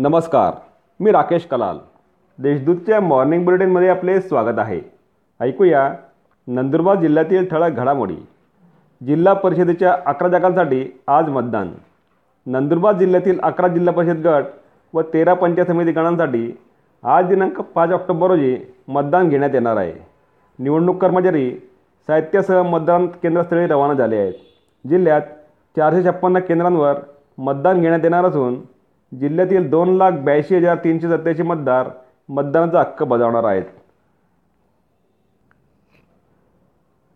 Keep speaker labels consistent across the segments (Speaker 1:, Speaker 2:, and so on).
Speaker 1: नमस्कार मी राकेश कलाल. देशदूतच्या मॉर्निंग बुलेटिनमध्ये आपले स्वागत आहे. ऐकूया नंदुरबार जिल्ह्यातील ठळक घडामोडी. जिल्हा परिषदेच्या अकरा जागांसाठी आज मतदान. नंदुरबार जिल्ह्यातील अकरा जिल्हा परिषद गट व तेरा पंचायत समिती गणांसाठी आज दिनांक पाच ऑक्टोबर रोजी मतदान घेण्यात येणार आहे. निवडणूक कर्मचारी साहित्यासह मतदान केंद्रस्थळी रवाना झाले आहेत. जिल्ह्यात चारशे छप्पन्न केंद्रांवर मतदान घेण्यात येणार असून जिल्ह्यातील दोन लाख ब्याऐंशी हजार तीनशे सत्याऐंशी मतदार मतदानाचा हक्क बजावणार आहेत.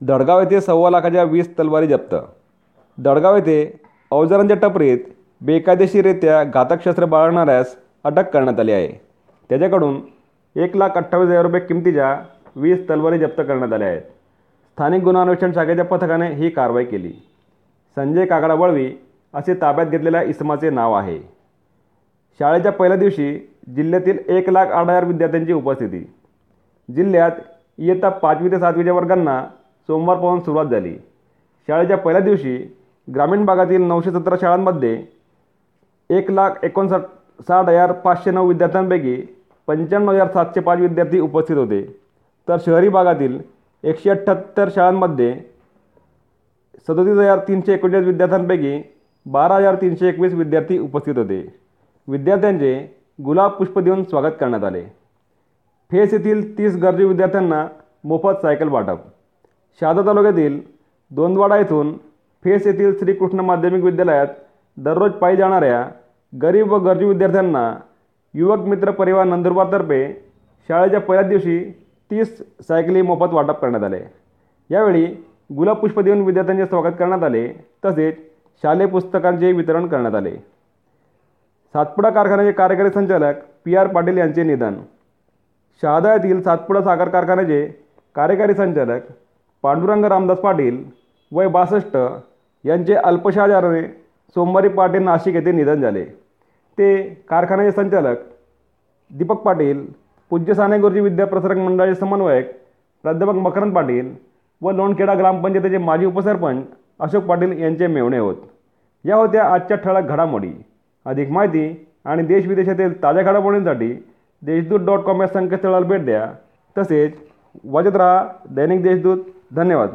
Speaker 1: दडगाव येथे सव्वा लाखाच्या वीस तलवारी जप्त. दडगाव येथे अवजारांच्या टपरीत बेकायदेशीररित्या घातक शस्त्र बाळगणाऱ्यास अटक करण्यात आली आहे. त्याच्याकडून एक लाख अठ्ठावीस हजार रुपये किमतीच्या वीस तलवारी जप्त करण्यात आल्या आहेत. स्थानिक गुन्हा अन्वेषण शाखेच्या पथकाने ही कारवाई केली. संजय काकडा वळवी असे ताब्यात घेतलेल्या इसमाचे नाव आहे. शाळेच्या पहिल्या दिवशी जिल्ह्यातील एक लाख आठ हजार विद्यार्थ्यांची उपस्थिती. जिल्ह्यात इयत्ता पाचवी ते सातवीच्या वर्गांना सोमवारपासून सुरुवात झाली. शाळेच्या पहिल्या दिवशी ग्रामीण भागातील नऊशे सतरा शाळांमध्ये एक लाख एकोणसाठ साठ हजार पाचशे नऊ विद्यार्थ्यांपैकी पंच्याण्णव हजार सातशे पाच विद्यार्थी उपस्थित होते. तर शहरी भागातील एकशे अठ्ठ्याहत्तर शाळांमध्ये सदतीस हजार तीनशे एकोणचाळीस विद्यार्थ्यांपैकी बारा हजार तीनशे एकवीस विद्यार्थी उपस्थित होते. विद्यार्थ्यांचे गुलाब पुष्प देऊन स्वागत करण्यात आले. फेस येथील तीस गरजू विद्यार्थ्यांना मोफत सायकल वाटप. शहादा तालुक्यातील दोंदवाडा येथून फेस येथील श्रीकृष्ण माध्यमिक विद्यालयात दररोज पायी जाणाऱ्या गरीब व गरजू विद्यार्थ्यांना युवक मित्र परिवार नंदुरबारतर्फे शाळेच्या पहिल्याच दिवशी तीस सायकली मोफत वाटप करण्यात आले. यावेळी गुलाब पुष्प देऊन विद्यार्थ्यांचे स्वागत करण्यात आले. तसेच शालेय पुस्तकांचे वितरण करण्यात आले. सातपुडा कारखान्याचे कार्यकारी संचालक पी आर पाटील यांचे निधन. शहादा येथील सातपुडा साखर कारखान्याचे कार्यकारी संचालक पांडुरंग रामदास पाटील वय बासष्ट यांचे अल्पशाजाराने सोमवारी पाटील नाशिक येथे निधन झाले. ते कारखान्याचे संचालक दीपक पाटील पूज्य साने गुरुजी विद्याप्रसारक मंडळाचे समन्वयक प्राध्यापक मकरंद पाटील व लोणखेडा ग्रामपंचायतीचे माजी उपसरपंच अशोक पाटील यांचे मेवणे होत. या होत्या आजच्या ठळक घडामोडी. अधिक माहिती आणि देश विदेशातील ताज्या घडामोडींसाठी देशदूत डॉट कॉम या संकेतस्थळाला भेट द्या. तसेच वाजत राहा दैनिक देशदूत. धन्यवाद.